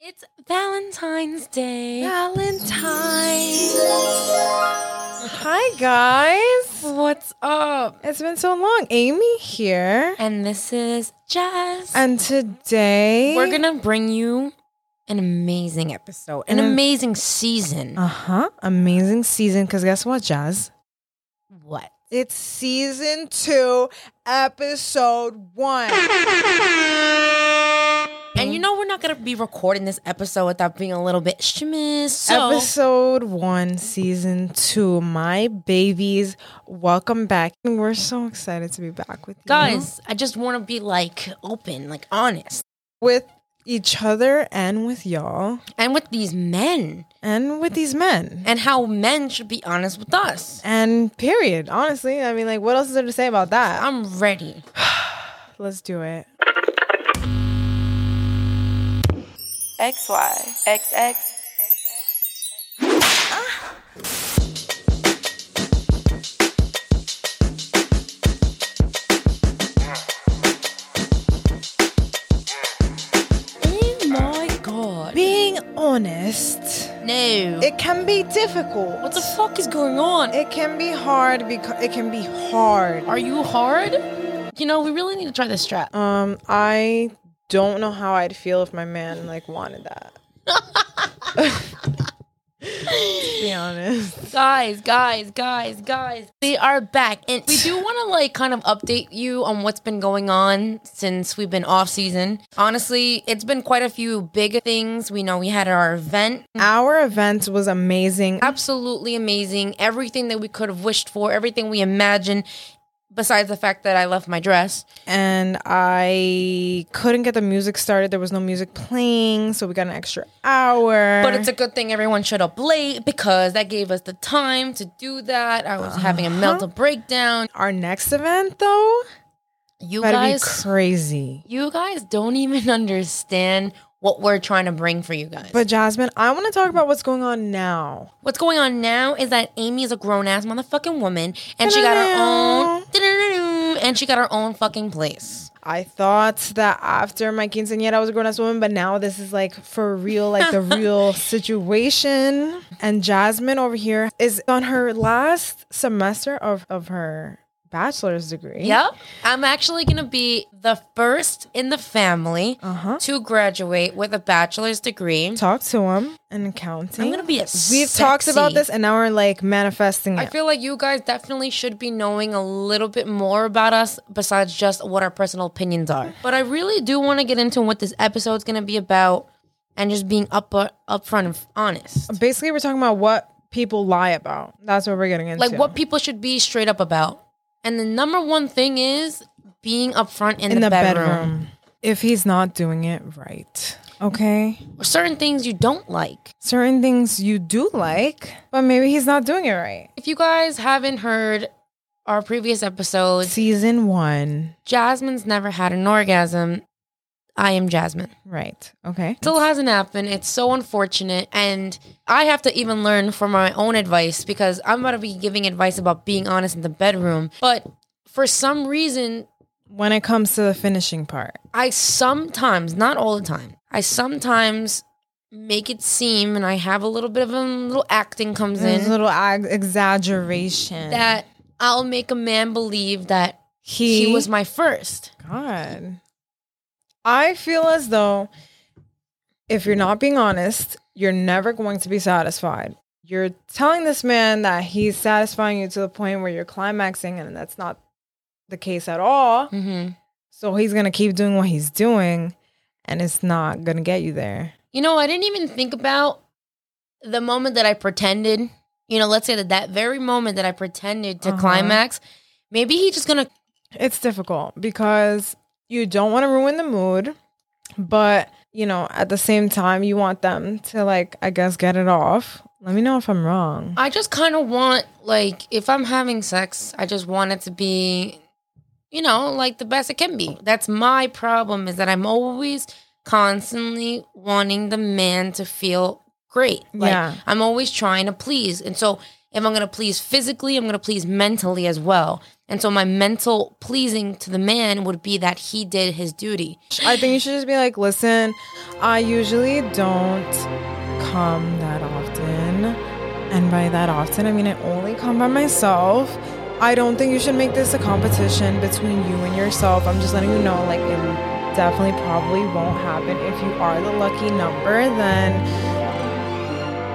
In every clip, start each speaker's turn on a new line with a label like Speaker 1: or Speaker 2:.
Speaker 1: It's Valentine's Day.
Speaker 2: Valentine's. Hi, guys.
Speaker 1: What's up?
Speaker 2: It's been so long. Amy here.
Speaker 1: And this is Jazz.
Speaker 2: And today
Speaker 1: we're going to bring you an amazing episode, an
Speaker 2: An-
Speaker 1: amazing season.
Speaker 2: Uh huh. Amazing season. Because guess what, Jazz?
Speaker 1: what?
Speaker 2: It's season two, episode one.
Speaker 1: And you mm-hmm. know we're not going to be recording this episode without being a little bit shmiz. So
Speaker 2: Episode one, season two. My babies, welcome back. We're so excited to be back with you.
Speaker 1: guys, I just want to be like open, like honest.
Speaker 2: With each other and with y'all
Speaker 1: And with these men
Speaker 2: and with these men.
Speaker 1: and how men should be honest with us.
Speaker 2: And period. Honestly, I mean, like, what else is there to say about that?
Speaker 1: I'm ready.
Speaker 2: Let's do it.
Speaker 3: XY, XX.
Speaker 1: Oh my god.
Speaker 2: Being honest,
Speaker 1: No.
Speaker 2: it can be difficult.
Speaker 1: what the fuck is going on?
Speaker 2: It can be hard because it can be hard.
Speaker 1: Are you hard? You know, we really need to try this strap.
Speaker 2: Um, I don't know how I'd feel if my man like wanted that. be honest.
Speaker 1: Guys, guys, guys, guys. We are back. And we do want to like kind of update you on what's been going on since we've been off season. Honestly, it's been quite a few big things. We know we had our event.
Speaker 2: Our event was amazing.
Speaker 1: Absolutely amazing. Everything that we could have wished for, everything we imagined. Besides the fact that I left my dress.
Speaker 2: and I couldn't get the music started. There was no music playing, so we got an extra hour.
Speaker 1: But it's a good thing everyone showed up late because that gave us the time to do that. I was having a uh-huh. mental breakdown.
Speaker 2: our next event though.
Speaker 1: You
Speaker 2: Better
Speaker 1: guys,
Speaker 2: crazy.
Speaker 1: you guys don't even understand what we're trying to bring for you guys.
Speaker 2: But Jasmin, I want to talk about what's going on now.
Speaker 1: what's going on now is that Amy is a grown ass motherfucking woman, and she got her own, and she got her own fucking place.
Speaker 2: I thought that after my quinceañera I was a grown ass woman, but now this is like for real, like the real situation. And Jasmin over here is on her last semester of, of her bachelor's degree.
Speaker 1: Yep, I'm actually gonna be the first in the family
Speaker 2: Uh-huh.
Speaker 1: to graduate with a bachelor's degree.
Speaker 2: Talk to him in accounting.
Speaker 1: I'm gonna be a
Speaker 2: We've talked about this and now we're like manifesting it.
Speaker 1: I feel like you guys definitely should be knowing a little bit more about us besides just what our personal opinions are. But I really do want to get into what this episode's going to be about and just being up uh, upfront and honest.
Speaker 2: Basically, we're talking about what people lie about. That's what we're getting into.
Speaker 1: Like what people should be straight up about. And the number one thing is being upfront in,
Speaker 2: in
Speaker 1: the,
Speaker 2: the
Speaker 1: bedroom.
Speaker 2: bedroom. If he's not doing it right. Okay.
Speaker 1: Certain things you don't like.
Speaker 2: Certain things you do like, but maybe he's not doing it right.
Speaker 1: If you guys haven't heard our previous episodes,
Speaker 2: Season one.
Speaker 1: Jasmin's never had an orgasm. I am Jasmin.
Speaker 2: Right. Okay.
Speaker 1: still hasn't happened. It's so unfortunate. And I have to even learn from my own advice because I'm about to be giving advice about being honest in the bedroom. But for some reason,
Speaker 2: When it comes to the finishing part.
Speaker 1: I sometimes, not all the time, I sometimes make it seem, and I have a little bit of a little acting comes
Speaker 2: There's a
Speaker 1: in,
Speaker 2: little ag- exaggeration.
Speaker 1: that I'll make a man believe that
Speaker 2: he,
Speaker 1: he was my first.
Speaker 2: God. I feel as though if you're not being honest, you're never going to be satisfied. You're telling this man that he's satisfying you to the point where you're climaxing, and that's not the case at all.
Speaker 1: hmm
Speaker 2: So he's going to keep doing what he's doing, and it's not going to get you there.
Speaker 1: You know, I didn't even think about the moment that I pretended. You know, let's say that that very moment that I pretended to
Speaker 2: Uh-huh.
Speaker 1: climax, maybe he's just gonna.
Speaker 2: It's difficult because you don't want to ruin the mood, but you know, at the same time, you want them to like, I guess, get it off. Let me know if I'm wrong.
Speaker 1: I just kind of want like if I'm having sex, I just want it to be, you know, like the best it can be. That's my problem is that I'm always constantly wanting the man to feel great. Like,
Speaker 2: Yeah.
Speaker 1: I'm always trying to please. And so if I'm gonna please physically, I'm gonna please mentally as well. And so my mental pleasing to the man would be that he did his duty.
Speaker 2: I think you should just be like, listen, I usually don't come that often. And by that often, I mean I only come by myself. I don't think you should make this a competition between you and yourself. I'm just letting you know, like, it definitely probably won't happen. If you are the lucky number, then.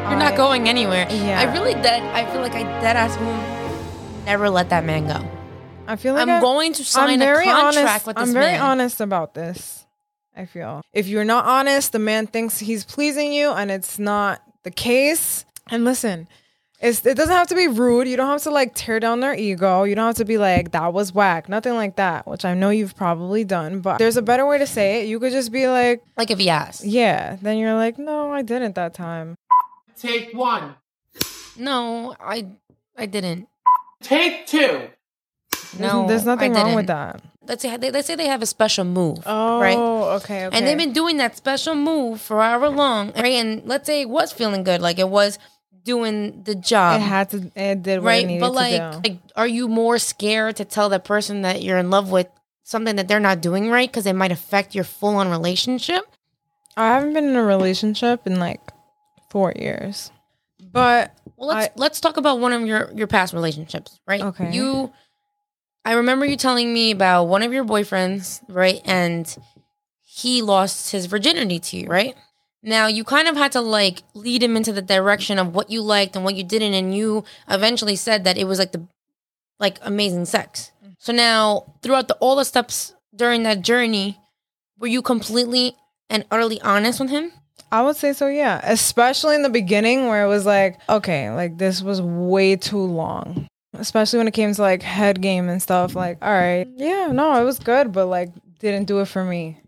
Speaker 1: You're not going anywhere.
Speaker 2: Yeah.
Speaker 1: I really dead I feel like I dead ass will never let that man go.
Speaker 2: I feel like
Speaker 1: I'm
Speaker 2: I-
Speaker 1: going to sign
Speaker 2: I'm very
Speaker 1: a contract
Speaker 2: honest.
Speaker 1: with this
Speaker 2: I'm very
Speaker 1: man.
Speaker 2: honest about this. I feel if you're not honest, the man thinks he's pleasing you, and it's not the case. And listen, it's, it doesn't have to be rude. You don't have to like tear down their ego. You don't have to be like that was whack. Nothing like that. Which I know you've probably done, but there's a better way to say it. You could just be like,
Speaker 1: Like if he asked.
Speaker 2: yeah. Then you're like, no, I didn't that time.
Speaker 3: Take one.
Speaker 1: No, I I didn't.
Speaker 3: Take two.
Speaker 1: No,
Speaker 2: there's nothing
Speaker 1: I
Speaker 2: wrong with
Speaker 1: didn't.
Speaker 2: that.
Speaker 1: Let's say they, let's say they have a special move,
Speaker 2: Oh,
Speaker 1: right?
Speaker 2: okay, okay.
Speaker 1: And they've been doing that special move for however long, right? And let's say it was feeling good, like it was doing the job,
Speaker 2: it had to. It did what it
Speaker 1: right?
Speaker 2: needed
Speaker 1: But like,
Speaker 2: to do.
Speaker 1: like, are you more scared to tell the person that you're in love with something that they're not doing right because it might affect your full on relationship?
Speaker 2: I haven't been in a relationship in like four years. But
Speaker 1: Well, let's
Speaker 2: I-
Speaker 1: let's talk about one of your your past relationships, right?
Speaker 2: Okay.
Speaker 1: You, I remember you telling me about one of your boyfriends, right? And he lost his virginity to you, right? Now you kind of had to like lead him into the direction of what you liked and what you didn't, and you eventually said that it was like the like amazing sex. Mm-hmm. So now throughout the all the steps during that journey, were you completely and utterly honest with him?
Speaker 2: I would say so, yeah. Especially in the beginning where it was like, okay, like this was way too long. Especially when it came to like head game and stuff. Like, all right, yeah, no, it was good, but like didn't do it for me.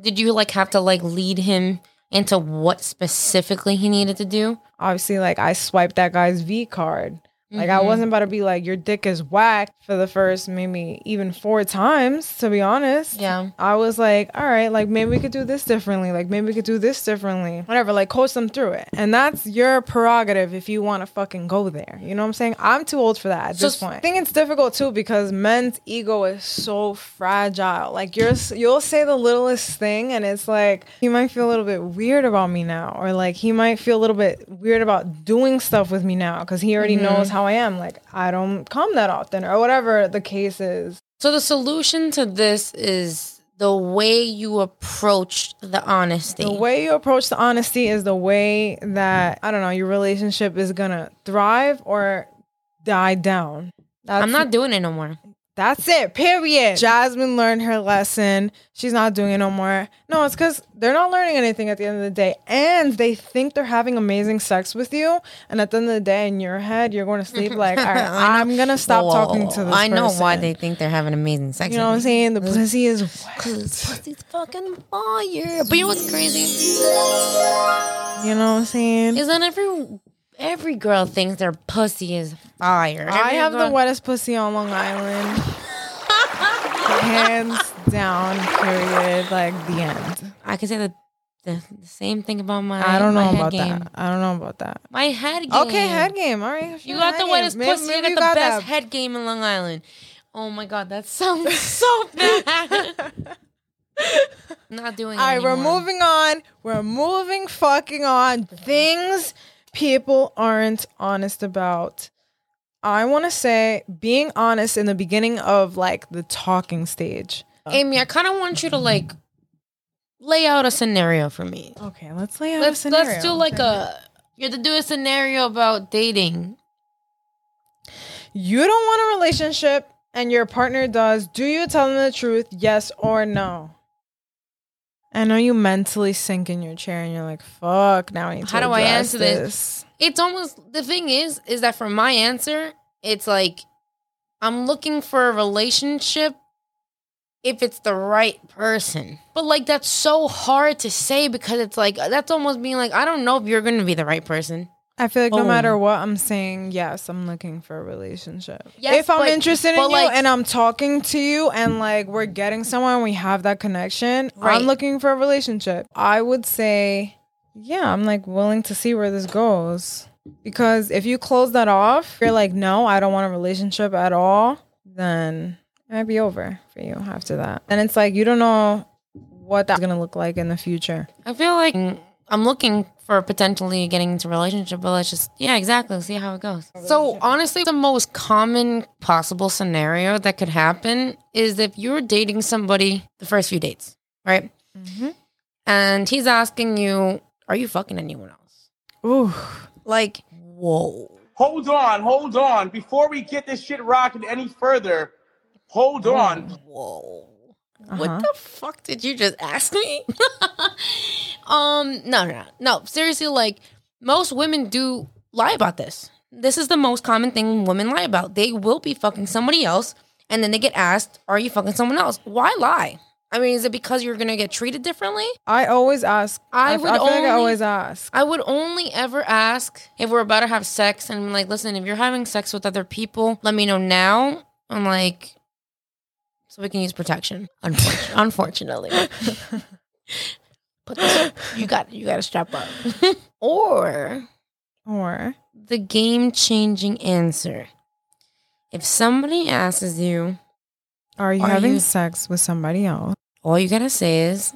Speaker 1: Did you like have to like lead him into what specifically he needed to do?
Speaker 2: Obviously, like I swiped that guy's V card. Like I
Speaker 1: Mhm.
Speaker 2: wasn't about to be like, your dick is whacked for the first maybe even four times, to be honest.
Speaker 1: Yeah.
Speaker 2: I was like, all right, like maybe we could do this differently. Like maybe we could do this differently. Whatever, like coach them through it. And that's your prerogative if you want to fucking go there. You know what I'm saying? I'm too old for that at
Speaker 1: So
Speaker 2: this point. I think it's difficult too because men's ego is so fragile. Like you're you'll say the littlest thing and it's like he might feel a little bit weird about me now or like he might feel a little bit weird about doing stuff with me now cuz he already knows how I am. Like I don't come that often or whatever the case is.
Speaker 1: So the solution to this is the way you approach the honesty.
Speaker 2: The way you approach the honesty is the way that I don't know your relationship is gonna thrive or die down. That's,
Speaker 1: I'm not doing it no more.
Speaker 2: That's it. Period. Jasmin learned her lesson. She's not doing it no more. No, it's because they're not learning anything at the end of the day, and they think they're having amazing sex with you. And at the end of the day, in your head, you're going to sleep like, all right, I'm gonna stop
Speaker 1: Whoa,
Speaker 2: talking to this.
Speaker 1: I know why they think they're having amazing sex.
Speaker 2: You know what I'm saying? The pussy is wet.
Speaker 1: Pussy's fucking fire. But you know what's crazy?
Speaker 2: You know what I'm saying?
Speaker 1: Is that every every girl thinks their pussy is fire.
Speaker 2: I
Speaker 1: Every
Speaker 2: have the wettest pussy on Long Island. Hands down, period. Like the end.
Speaker 1: I can say the, the the same thing about my.
Speaker 2: I don't
Speaker 1: my
Speaker 2: know
Speaker 1: head
Speaker 2: about
Speaker 1: game.
Speaker 2: that. I don't know about that.
Speaker 1: My head game.
Speaker 2: Okay, head game. All right.
Speaker 1: You
Speaker 2: sure,
Speaker 1: got
Speaker 2: head
Speaker 1: the
Speaker 2: game.
Speaker 1: wettest pussy. you got the best
Speaker 2: that.
Speaker 1: head game in Long Island. Oh my god, that sounds so bad. Not doing it
Speaker 2: All right, we're moving on. We're moving fucking on. Things people aren't honest about. I want to say being honest in the beginning of like the talking stage.
Speaker 1: Amy, I kind of want you to like lay out a scenario for me.
Speaker 2: Okay, let's lay out
Speaker 1: Let's
Speaker 2: a scenario.
Speaker 1: let's do like a you have to do a scenario about dating.
Speaker 2: You don't want a relationship and your partner does. Do you tell them the truth, yes or no? I know you mentally sink in your chair and you're like, fuck, now I need to
Speaker 1: How do I answer this? It's almost the thing is is that for my answer, it's like I'm looking for a relationship if it's the right person. But like that's so hard to say because it's like that's almost being like I don't know if you're to be the right person.
Speaker 2: I feel like no
Speaker 1: Oh.
Speaker 2: matter what I'm saying, yes, I'm looking for a relationship.
Speaker 1: Yes,
Speaker 2: if I'm
Speaker 1: but-
Speaker 2: interested in
Speaker 1: but,
Speaker 2: you and I'm talking to you and like we're getting somewhere and we have that connection,
Speaker 1: Right.
Speaker 2: I'm looking for a relationship. I would say yeah, I'm like willing to see where this goes. Because if you close that off, you're like, no, I don't want a relationship at all, then it might be over for you after that. And it's like, you don't know what that's gonna look like in the future.
Speaker 1: I feel like I'm looking for potentially getting into a relationship, but let's just yeah, exactly. See how it goes. So honestly, the most common possible scenario that could happen is if you're dating somebody the first few dates, right?
Speaker 2: Mm-hmm.
Speaker 1: And he's asking you, "Are you fucking anyone else?"
Speaker 2: Ooh.
Speaker 1: Like, whoa.
Speaker 4: Hold on, hold on. Before we get this shit rocking any further, hold on.
Speaker 1: Whoa.
Speaker 2: Uh-huh.
Speaker 1: What the fuck did you just ask me? um, no, no, no. Seriously, like most women do lie about this. This is the most common thing women lie about. They will be fucking somebody else, and then they get asked, "Are you fucking someone else?" Why lie? I mean, is it because you're gonna get treated differently?
Speaker 2: I always ask.
Speaker 1: I
Speaker 2: I,
Speaker 1: would
Speaker 2: I feel like I always ask.
Speaker 1: I would only ever ask if we're about to have sex and I'm like, listen, if you're having sex with other people, let me know now. I'm like, so we can use protection. Unfortunately, unfortunately. Put this, you got you got to strap up. or
Speaker 2: Or
Speaker 1: the game changing answer. If somebody asks you,
Speaker 2: are you
Speaker 1: Are
Speaker 2: having
Speaker 1: you-
Speaker 2: sex with somebody else?
Speaker 1: all you gotta say is,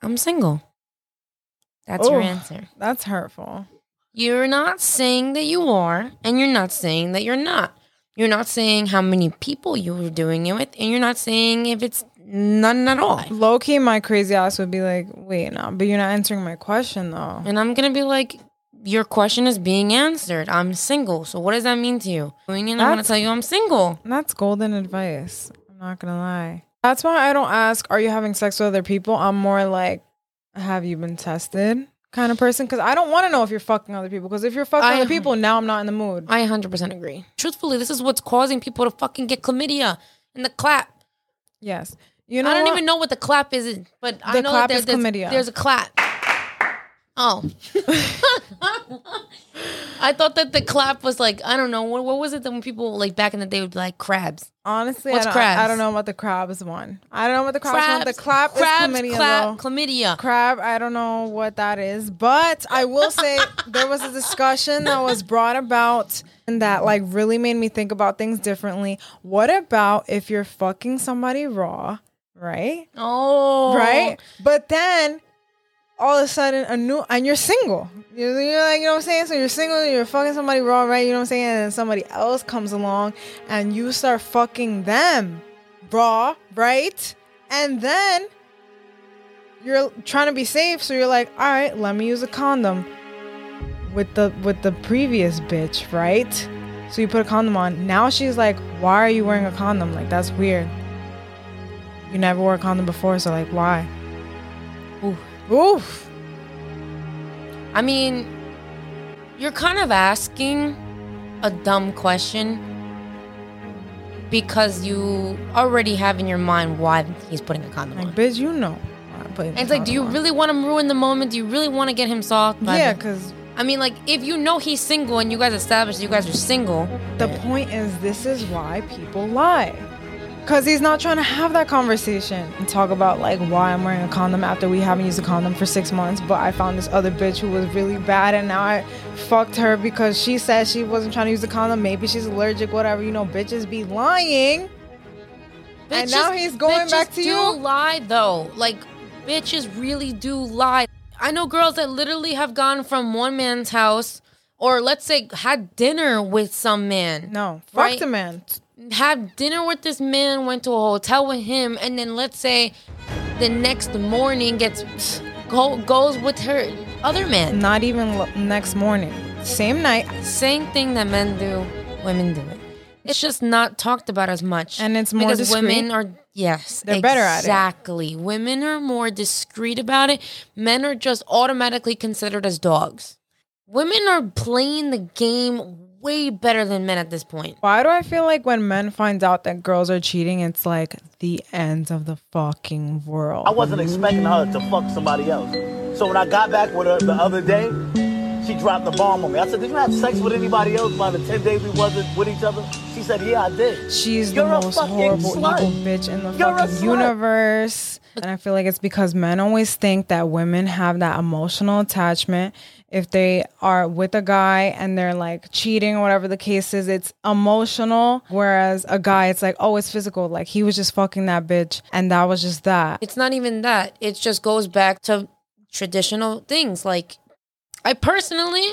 Speaker 1: I'm single. That's your answer.
Speaker 2: That's hurtful.
Speaker 1: You're not saying that you are, and you're not saying that you're not. You're not saying how many people you were doing it with, and you're not saying if it's none at all.
Speaker 2: Low key, my crazy ass would be like, wait, no, but you're not answering my question though.
Speaker 1: And I'm gonna be like, your question is being answered. I'm single. So what does that mean to you? And I'm gonna tell you I'm single.
Speaker 2: That's golden advice. I'm not gonna lie. That's why I don't ask, are you having sex with other people? I'm more like, have you been tested? Kind of person. Cause I don't want to know if you're fucking other people. Cause if you're fucking
Speaker 1: I-
Speaker 2: other people, now I'm not in the mood.
Speaker 1: I 100% agree. Truthfully, this is what's causing people to fucking get chlamydia and the clap.
Speaker 2: Yes. You know
Speaker 1: I don't
Speaker 2: what?
Speaker 1: even know what the clap is, but I
Speaker 2: The
Speaker 1: know
Speaker 2: clap
Speaker 1: that
Speaker 2: is
Speaker 1: there's,
Speaker 2: chlamydia.
Speaker 1: there's a clap. Oh. I thought that the clap was like, I don't know, what, what was it that when people like back in the day would be like crabs?
Speaker 2: Honestly,
Speaker 1: What's
Speaker 2: I, don't,
Speaker 1: crabs?
Speaker 2: I don't know about the crabs one. I don't know what the crabs, one. The
Speaker 1: Crabs,
Speaker 2: clap
Speaker 1: crabs,
Speaker 2: is chlamydia.
Speaker 1: clap, chlamydia.
Speaker 2: crab i don't know what that is but i will say there was a discussion that was brought about and that like really made me think about things differently what about if you're fucking somebody raw right
Speaker 1: Oh.
Speaker 2: right but then all of a sudden a new and you're single. You're, you're like you know what i'm saying? So you're single you're fucking somebody raw right? You know what i'm saying? And then somebody else comes along and you start fucking them raw right? And then you're trying to be safe. So you're like all right let me use a condom with the with the previous bitch right? So you put a condom on. Now she's like why are you wearing a condom? Like that's weird. You never wore a condom before so like why. Oof
Speaker 1: I mean, you're kind of asking a dumb question because you already have in your mind why he's putting a condom
Speaker 2: like
Speaker 1: on.
Speaker 2: bitch you know why I'm putting
Speaker 1: And it's like, do you
Speaker 2: on.
Speaker 1: really want him ruin the moment? Do you really want to get him soft?
Speaker 2: yeah because
Speaker 1: I mean, like, if you know he's single and you guys established you guys are single,
Speaker 2: the point is this is why people lie because he's not trying to have that conversation and talk about like why i'm wearing a condom after we haven't used a condom for six months but i found this other bitch who was really bad and now i fucked her because she said she wasn't trying to use a condom maybe she's allergic whatever you know bitches be lying And now he's going
Speaker 1: bitches
Speaker 2: back to
Speaker 1: do
Speaker 2: you?
Speaker 1: lie though. Like, bitches really do lie. I know girls that literally have gone from one man's house, or let's say had dinner with some man.
Speaker 2: no fuck
Speaker 1: Right.
Speaker 2: the man
Speaker 1: have dinner with this man, went to a hotel with him, and then let's say the next morning gets go, goes with her other man.
Speaker 2: not even l- next morning same night
Speaker 1: Same thing that men do, women do it. It's just not talked about as much,
Speaker 2: And it's more
Speaker 1: because
Speaker 2: discreet.
Speaker 1: women are yes,
Speaker 2: They're better at it.
Speaker 1: Exactly, women are more discreet about it. Men are just automatically considered as dogs. Women are playing the game way better than men at this point.
Speaker 2: Why do I feel like when men find out that girls are cheating, it's like the end of the fucking world?
Speaker 5: I wasn't expecting her to fuck somebody else. So when I got back with her the other day, she dropped the bomb on me. I said, Did you have sex with anybody else by the 10 days we wasn't with each other? She said, Yeah, I did.
Speaker 2: She's
Speaker 5: You're
Speaker 2: the
Speaker 5: a
Speaker 2: most
Speaker 5: fucking
Speaker 2: horrible,
Speaker 5: slut.
Speaker 2: evil bitch in the
Speaker 5: You're
Speaker 2: fucking universe. And I feel like it's because men always think that women have that emotional attachment. If they are with a guy and they're like cheating or whatever the case is, it's emotional. Whereas a guy, it's like, oh, it's physical. Like he was just fucking that bitch and that was just that.
Speaker 1: It's not even that. It just goes back to traditional things. Like, I personally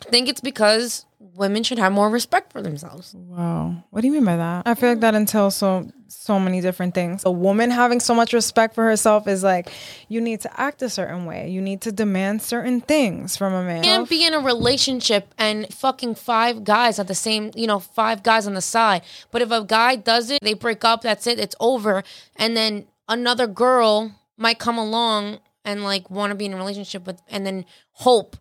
Speaker 1: think it's because women should have more respect for themselves.
Speaker 2: Wow. What do you mean by that? I feel like that entails so so many different things. A woman having so much respect for herself is like you need to act a certain way. You need to demand certain things from a man.
Speaker 1: You can't be in a relationship and fucking five guys at the same, you know, five guys on the side. But if a guy does it, they break up, that's it, it's over. And then another girl might come along and like want to be in a relationship with, and then hope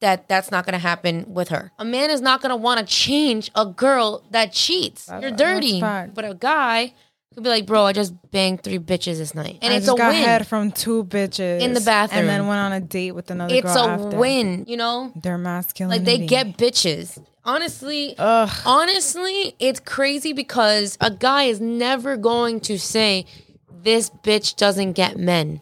Speaker 1: that that's not going to happen with her. A man is not going to want to change a girl that cheats. You're dirty. But a guy could be like, bro, I just banged three bitches this night. And
Speaker 2: I
Speaker 1: it's
Speaker 2: just
Speaker 1: a
Speaker 2: got
Speaker 1: win.
Speaker 2: head from two bitches
Speaker 1: In the bathroom.
Speaker 2: and then went on a date with another
Speaker 1: It's
Speaker 2: girl
Speaker 1: a
Speaker 2: after.
Speaker 1: win, you know?
Speaker 2: They're masculine.
Speaker 1: Like they get bitches. Honestly,
Speaker 2: Ugh.
Speaker 1: honestly, it's crazy because a guy is never going to say this bitch doesn't get men.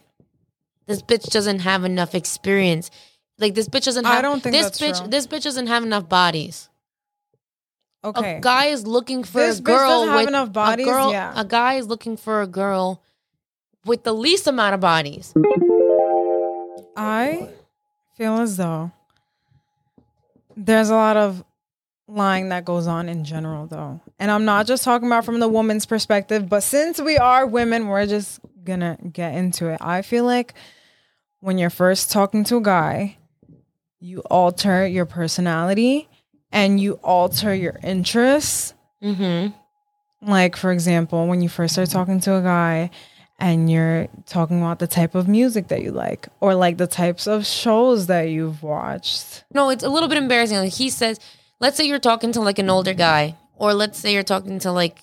Speaker 1: This bitch doesn't have enough experience. Like this bitch doesn't have
Speaker 2: I don't think
Speaker 1: this bitch
Speaker 2: true.
Speaker 1: this bitch doesn't have enough bodies.
Speaker 2: Okay.
Speaker 1: A guy is looking for
Speaker 2: This
Speaker 1: a girl with
Speaker 2: enough bodies?
Speaker 1: A, girl,
Speaker 2: Yeah.
Speaker 1: a guy is looking for a girl with the least amount of bodies.
Speaker 2: I feel as though there's a lot of lying that goes on in general, though. And I'm not just talking about from the woman's perspective, but since we are women, we're just gonna get into it. I feel like when you're first talking to a guy, you alter your personality and you alter your interests.
Speaker 1: Mm-hmm.
Speaker 2: Like, for example, when you first start talking to a guy and you're talking about the type of music that you like or like the types of shows that you've watched.
Speaker 1: No, it's a little bit embarrassing. Like he says, let's say you're talking to like an older guy, or let's say you're talking to like,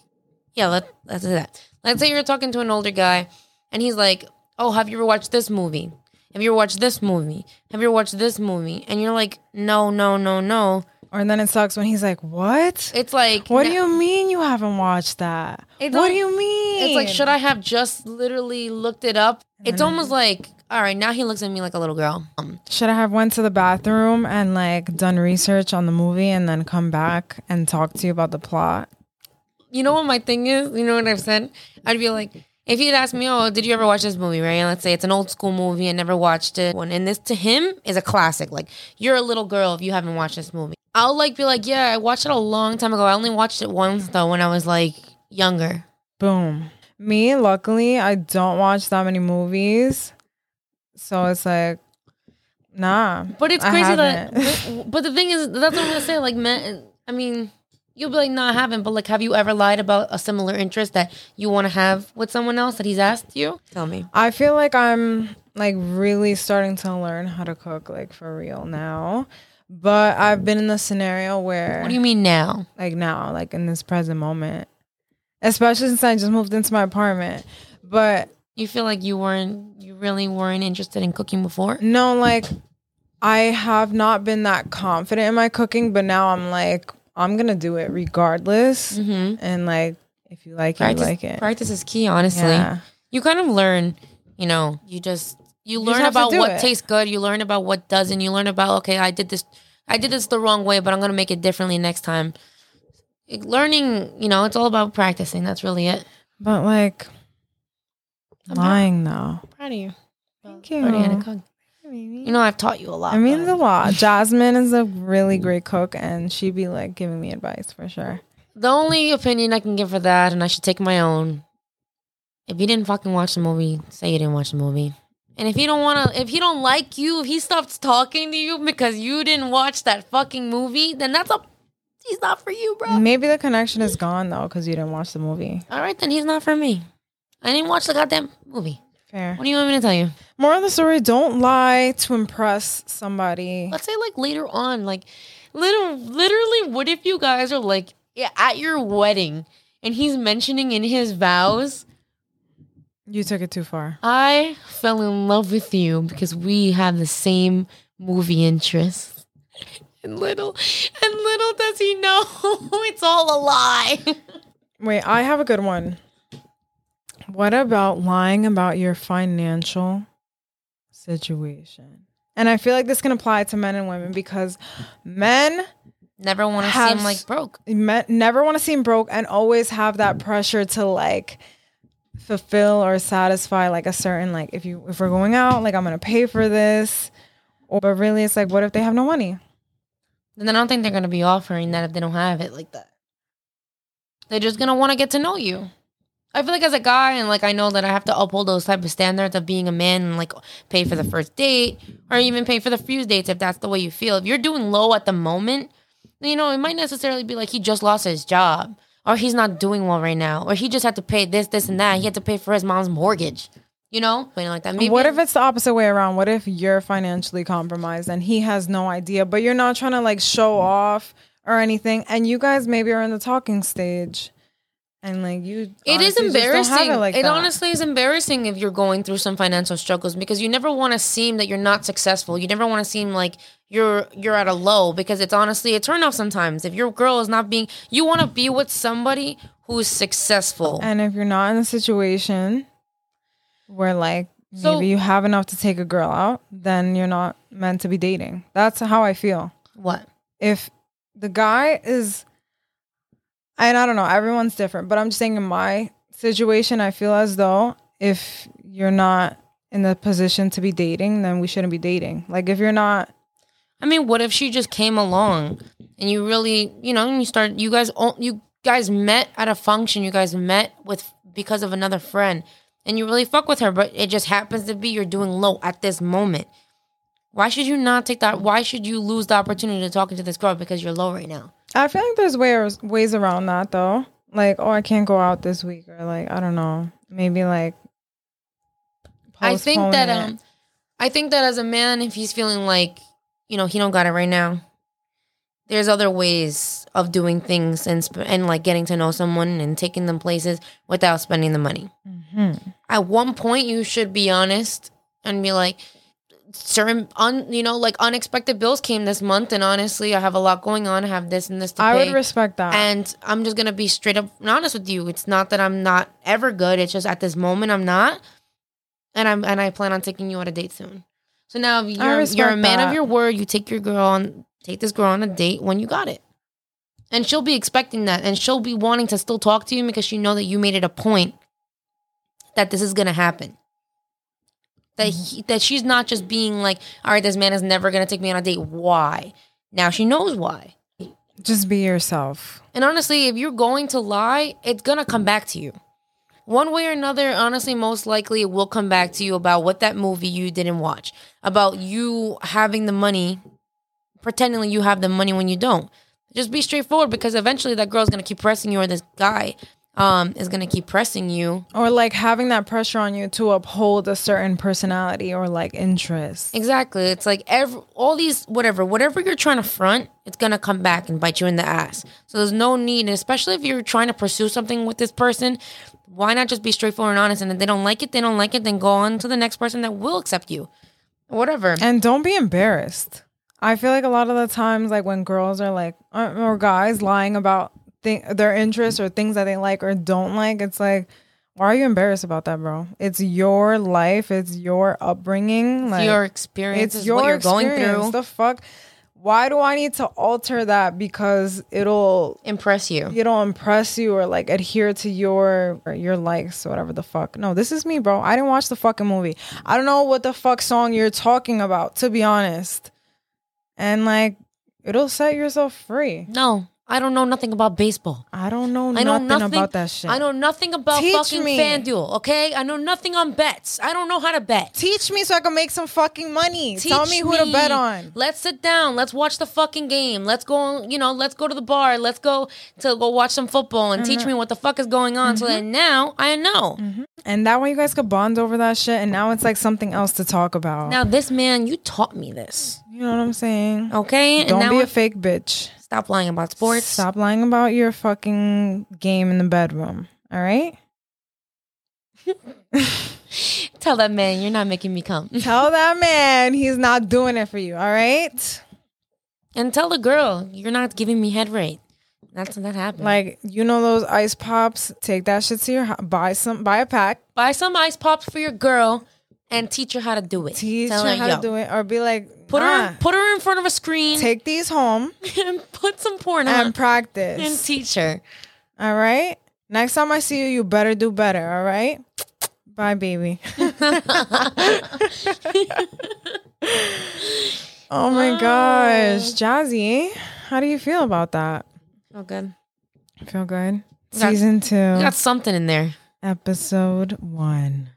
Speaker 1: yeah, let, let's do that. Let's say you're talking to an older guy, and he's like, oh, have you ever watched this movie? Have you ever watched this movie? Have you ever watched this movie? And you're like, no, no, no, no.
Speaker 2: Or then it sucks when he's like, What?
Speaker 1: It's like,
Speaker 2: What do you mean you haven't watched that? What
Speaker 1: don't-
Speaker 2: do you mean?
Speaker 1: It's like, should I have just literally looked it up? It's almost like, all right, now he looks at me like a little girl. Um,
Speaker 2: Should I have went to the bathroom and like done research on the movie and then come back and talk to you about the plot?
Speaker 1: you know what my thing is? You know what I've said? I'd be like, if you'd ask me, oh, did you ever watch this movie, right? And let's say it's an old school movie and never watched it. And this to him is a classic. Like, you're a little girl if you haven't watched this movie. I'll like be like, yeah, I watched it a long time ago. I only watched it once though when I was like younger.
Speaker 2: Boom. Me, luckily, I don't watch that many movies. So it's like, nah.
Speaker 1: But it's
Speaker 2: I
Speaker 1: crazy that.
Speaker 2: haven't.
Speaker 1: But, but the thing is, that's what I'm gonna say. Like, man, I mean, you'll be like, no, I haven't. But like, have you ever lied about a similar interest that you want to have with someone else that he's asked you? Tell me.
Speaker 2: I feel like I'm like really starting to learn how to cook like for real now. But I've been in the scenario where
Speaker 1: What do you mean now?
Speaker 2: like now, like in this present moment. Especially since I just moved into my apartment. But
Speaker 1: You feel like you weren't, you really weren't interested in cooking before?
Speaker 2: no, like I have not been that confident in my cooking, but now I'm like, I'm gonna do it regardless.
Speaker 1: Mm-hmm.
Speaker 2: And like if you like it,
Speaker 1: Practice,
Speaker 2: you like it.
Speaker 1: practice is key, honestly.
Speaker 2: Yeah.
Speaker 1: You kind of learn, you know, you just you learn
Speaker 2: have to
Speaker 1: about what
Speaker 2: it.
Speaker 1: tastes good. You learn about what doesn't. You learn about okay, I did this, I did this the wrong way, but I'm gonna make it differently next time. Learning, you know, it's all about practicing. That's really it.
Speaker 2: But like lying though.
Speaker 1: Proud of you.
Speaker 2: Thank you.
Speaker 1: Proud of you, Cook. You know, I've taught you a lot.
Speaker 2: It means
Speaker 1: but
Speaker 2: a lot. Jasmin is a really great cook and she'd be like giving me advice for sure.
Speaker 1: the only opinion I can give for that, and I should take my own. If you didn't fucking watch the movie, say you didn't watch the movie. And if he don't wanna, if he don't like you, if he stops talking to you because you didn't watch that fucking movie, then that's a, he's not for you, bro.
Speaker 2: Maybe the connection is gone though because you didn't watch the movie.
Speaker 1: All right, then he's not for me. I didn't watch the goddamn movie.
Speaker 2: Fair.
Speaker 1: What do you want me to tell you?
Speaker 2: More of the story: Don't lie to impress somebody.
Speaker 1: Let's say like later on, like little, literally, what if you guys are like yeah, at your wedding and he's mentioning in his vows,
Speaker 2: You took it too far.
Speaker 1: I fell in love with you because we have the same movie interests. And little, and little does he know it's all a lie.
Speaker 2: Wait, I have a good one. What about lying about your financial situation? And I feel like this can apply to men and women because men
Speaker 1: Never want to seem like broke.
Speaker 2: men never want to seem broke and always have that pressure to like fulfill or satisfy like a certain like if you if we're going out like I'm gonna pay for this or but really it's like what if they have no money
Speaker 1: Then I don't think they're gonna be offering that if they don't have it like that. They're just gonna want to get to know you. I feel like as a guy, and like I know that I have to uphold those type of standards of being a man and like pay for the first date or even pay for the few dates if that's the way you feel. If you're doing low at the moment, you know it might necessarily be like he just lost his job or he's not doing well right now or he just had to pay this, this, and that. He had to pay for his mom's mortgage. You know, something like that. Maybe
Speaker 2: what if it's the opposite way around what if you're financially compromised and he has no idea but you're not trying to like show off or anything and you guys maybe are in the talking stage and like you
Speaker 1: It is
Speaker 2: honestly just don't have
Speaker 1: embarrassing. It,
Speaker 2: like that.
Speaker 1: honestly is embarrassing if you're going through some financial struggles because you never want to seem that you're not successful. You never want to seem like you're you're at a low because it's honestly a turnoff sometimes. If your girl is not being you want to be with somebody who's successful.
Speaker 2: And if you're not in a situation where like
Speaker 1: So-
Speaker 2: maybe you have enough to take a girl out, then you're not meant to be dating. That's how I feel.
Speaker 1: what?
Speaker 2: If the guy is and I don't know, everyone's different, but I'm just saying in my situation, I feel as though if you're not in the position to be dating, then we shouldn't be dating. Like if you're not
Speaker 1: I mean, what if she just came along and you really, you know, you start you guys you guys met at a function, you guys met with because of another friend and you really fuck with her, but it just happens to be you're doing low at this moment. Why should you not take that? Why should you lose the opportunity to talking to this girl because you're low right now?
Speaker 2: I feel like there's ways ways around that though. Like, oh, I can't go out this week, or like, I don't know, maybe like.
Speaker 1: I think that
Speaker 2: it.
Speaker 1: um, I think that as a man, if he's feeling like you know he don't got it right now, there's other ways of doing things and sp- and like getting to know someone and taking them places without spending the money.
Speaker 2: Mhm.
Speaker 1: At one point, you should be honest and be like, certain un you know like unexpected bills came this month, and honestly, I have a lot going on. I have this and this to
Speaker 2: I
Speaker 1: pay.
Speaker 2: would respect that.
Speaker 1: And I'm just gonna be straight up and honest with you. It's not that I'm not ever good. It's just at this moment I'm not, and I'm and I plan on taking you on a date soon. So now if you're you're a man
Speaker 2: that.
Speaker 1: of your word. You take your girl on take this girl on a date when you got it, and she'll be expecting that, and she'll be wanting to still talk to you because she know that you made it a point that this is gonna happen. That mm-hmm. he, that she's not just being like, all right, this man is never gonna take me on a date. Why? Now she knows why.
Speaker 2: Just be yourself.
Speaker 1: And honestly, if you're going to lie, it's gonna come back to you. One way or another, honestly, most likely it will come back to you about what that movie you didn't watch, about you having the money, pretending you have the money when you don't. Just be straightforward because eventually that girl's gonna keep pressing you, or this guy um, is gonna keep pressing you.
Speaker 2: Or like having that pressure on you to uphold a certain personality or like interest.
Speaker 1: Exactly. It's like every all these whatever whatever you're trying to front, it's gonna come back and bite you in the ass. So there's no need, and especially if you're trying to pursue something with this person, why not just be straightforward and honest? And if they don't like it, they don't like it. Then go on to the next person that will accept you, whatever.
Speaker 2: And don't be embarrassed. I feel like a lot of the times, like when girls are like, uh, or guys lying about th- their interests or things that they like or don't like, it's like, why are you embarrassed about that, bro? It's your life. It's your upbringing. Like,
Speaker 1: your experience
Speaker 2: it's your
Speaker 1: what you're going through.
Speaker 2: The fuck? Why do I need to alter that because it'll
Speaker 1: Impress you.
Speaker 2: it'll impress you or like adhere to your or your likes or whatever the fuck. No, this is me, bro. I didn't watch the fucking movie. I don't know what the fuck song you're talking about, to be honest. And like it'll set yourself free.
Speaker 1: No, I don't know nothing about baseball.
Speaker 2: I don't know
Speaker 1: I know
Speaker 2: nothing,
Speaker 1: nothing
Speaker 2: about that shit.
Speaker 1: I know nothing about
Speaker 2: Teach
Speaker 1: fucking
Speaker 2: me.
Speaker 1: FanDuel. Okay, I know nothing on bets. I don't know how to bet.
Speaker 2: Teach me so I can make some fucking money. Tell
Speaker 1: Teach
Speaker 2: me who to bet on.
Speaker 1: Let's sit down. Let's watch the fucking game. Let's go. You know, let's go to the bar. Let's go to go watch some football and
Speaker 2: Mm-hmm.
Speaker 1: teach me what the fuck is going on. So that now I know.
Speaker 2: And that way you guys could bond over that shit and now it's like something else to talk about.
Speaker 1: Now this man, you taught me this.
Speaker 2: you know what I'm saying?
Speaker 1: Okay,
Speaker 2: Don't
Speaker 1: and
Speaker 2: be a fake bitch.
Speaker 1: Stop lying about sports.
Speaker 2: Stop lying about your fucking game in the bedroom. All right?
Speaker 1: Tell that man you're not making me come,
Speaker 2: Tell that man he's not doing it for you. All right?
Speaker 1: and tell the girl you're not giving me head rate. That's that happened.
Speaker 2: Like you know those ice pops. Take that shit to your. Buy some. Buy a pack.
Speaker 1: buy some ice pops for your girl and teach her how to do it.
Speaker 2: Teach
Speaker 1: Tell
Speaker 2: her how
Speaker 1: "Yo,
Speaker 2: to do it, or be like,
Speaker 1: Put her
Speaker 2: ah.
Speaker 1: put her in front of a screen
Speaker 2: Take these home
Speaker 1: and put some porn on and
Speaker 2: practice.
Speaker 1: And teach her.
Speaker 2: All right. Next time I see you, you better do better. All right. Bye, baby. oh my ah. gosh, Jazzy, how do you feel about that?
Speaker 1: Oh, good.
Speaker 2: Feel good. Season two,
Speaker 1: got something in there.
Speaker 2: episode one.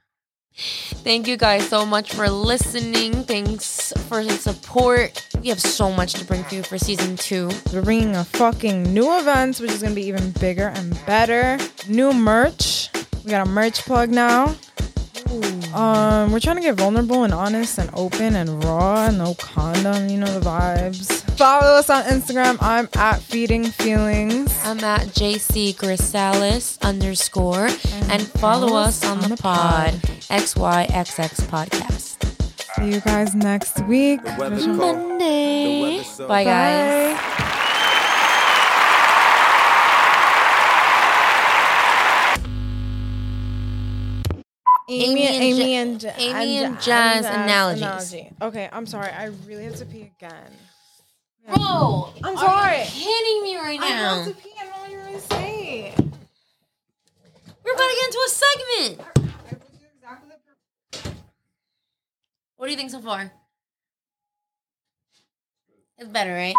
Speaker 1: Thank you guys so much for listening. Thanks for the support. We have so much to bring to you for season two.
Speaker 2: We're bringing a fucking new event, which is gonna be even bigger and better. New merch. We got a merch plug now. Um, we're trying to get vulnerable and honest and open and raw. No condom, you know the vibes. Follow us on Instagram. I'm at Feeding Feelings.
Speaker 1: I'm at JC Grisalis underscore and follow us on the pod XYXX podcast.
Speaker 2: See you guys next week.
Speaker 1: Monday.
Speaker 6: so-
Speaker 1: Bye guys.
Speaker 2: Bye. Amy,
Speaker 1: and
Speaker 2: Amy, and, Ja-
Speaker 1: Amy and
Speaker 2: Ja-
Speaker 1: Jazz
Speaker 2: Jazz
Speaker 1: analogies.
Speaker 2: analogy. Okay, I'm sorry. I really have to pee again.
Speaker 1: Bro,
Speaker 2: I'm
Speaker 1: are
Speaker 2: sorry.
Speaker 1: you kidding me right now?
Speaker 2: I
Speaker 1: now?
Speaker 2: have to pee. I don't know what you're gonna say.
Speaker 1: We're about to get into a segment. What do you think so far? It's better, right?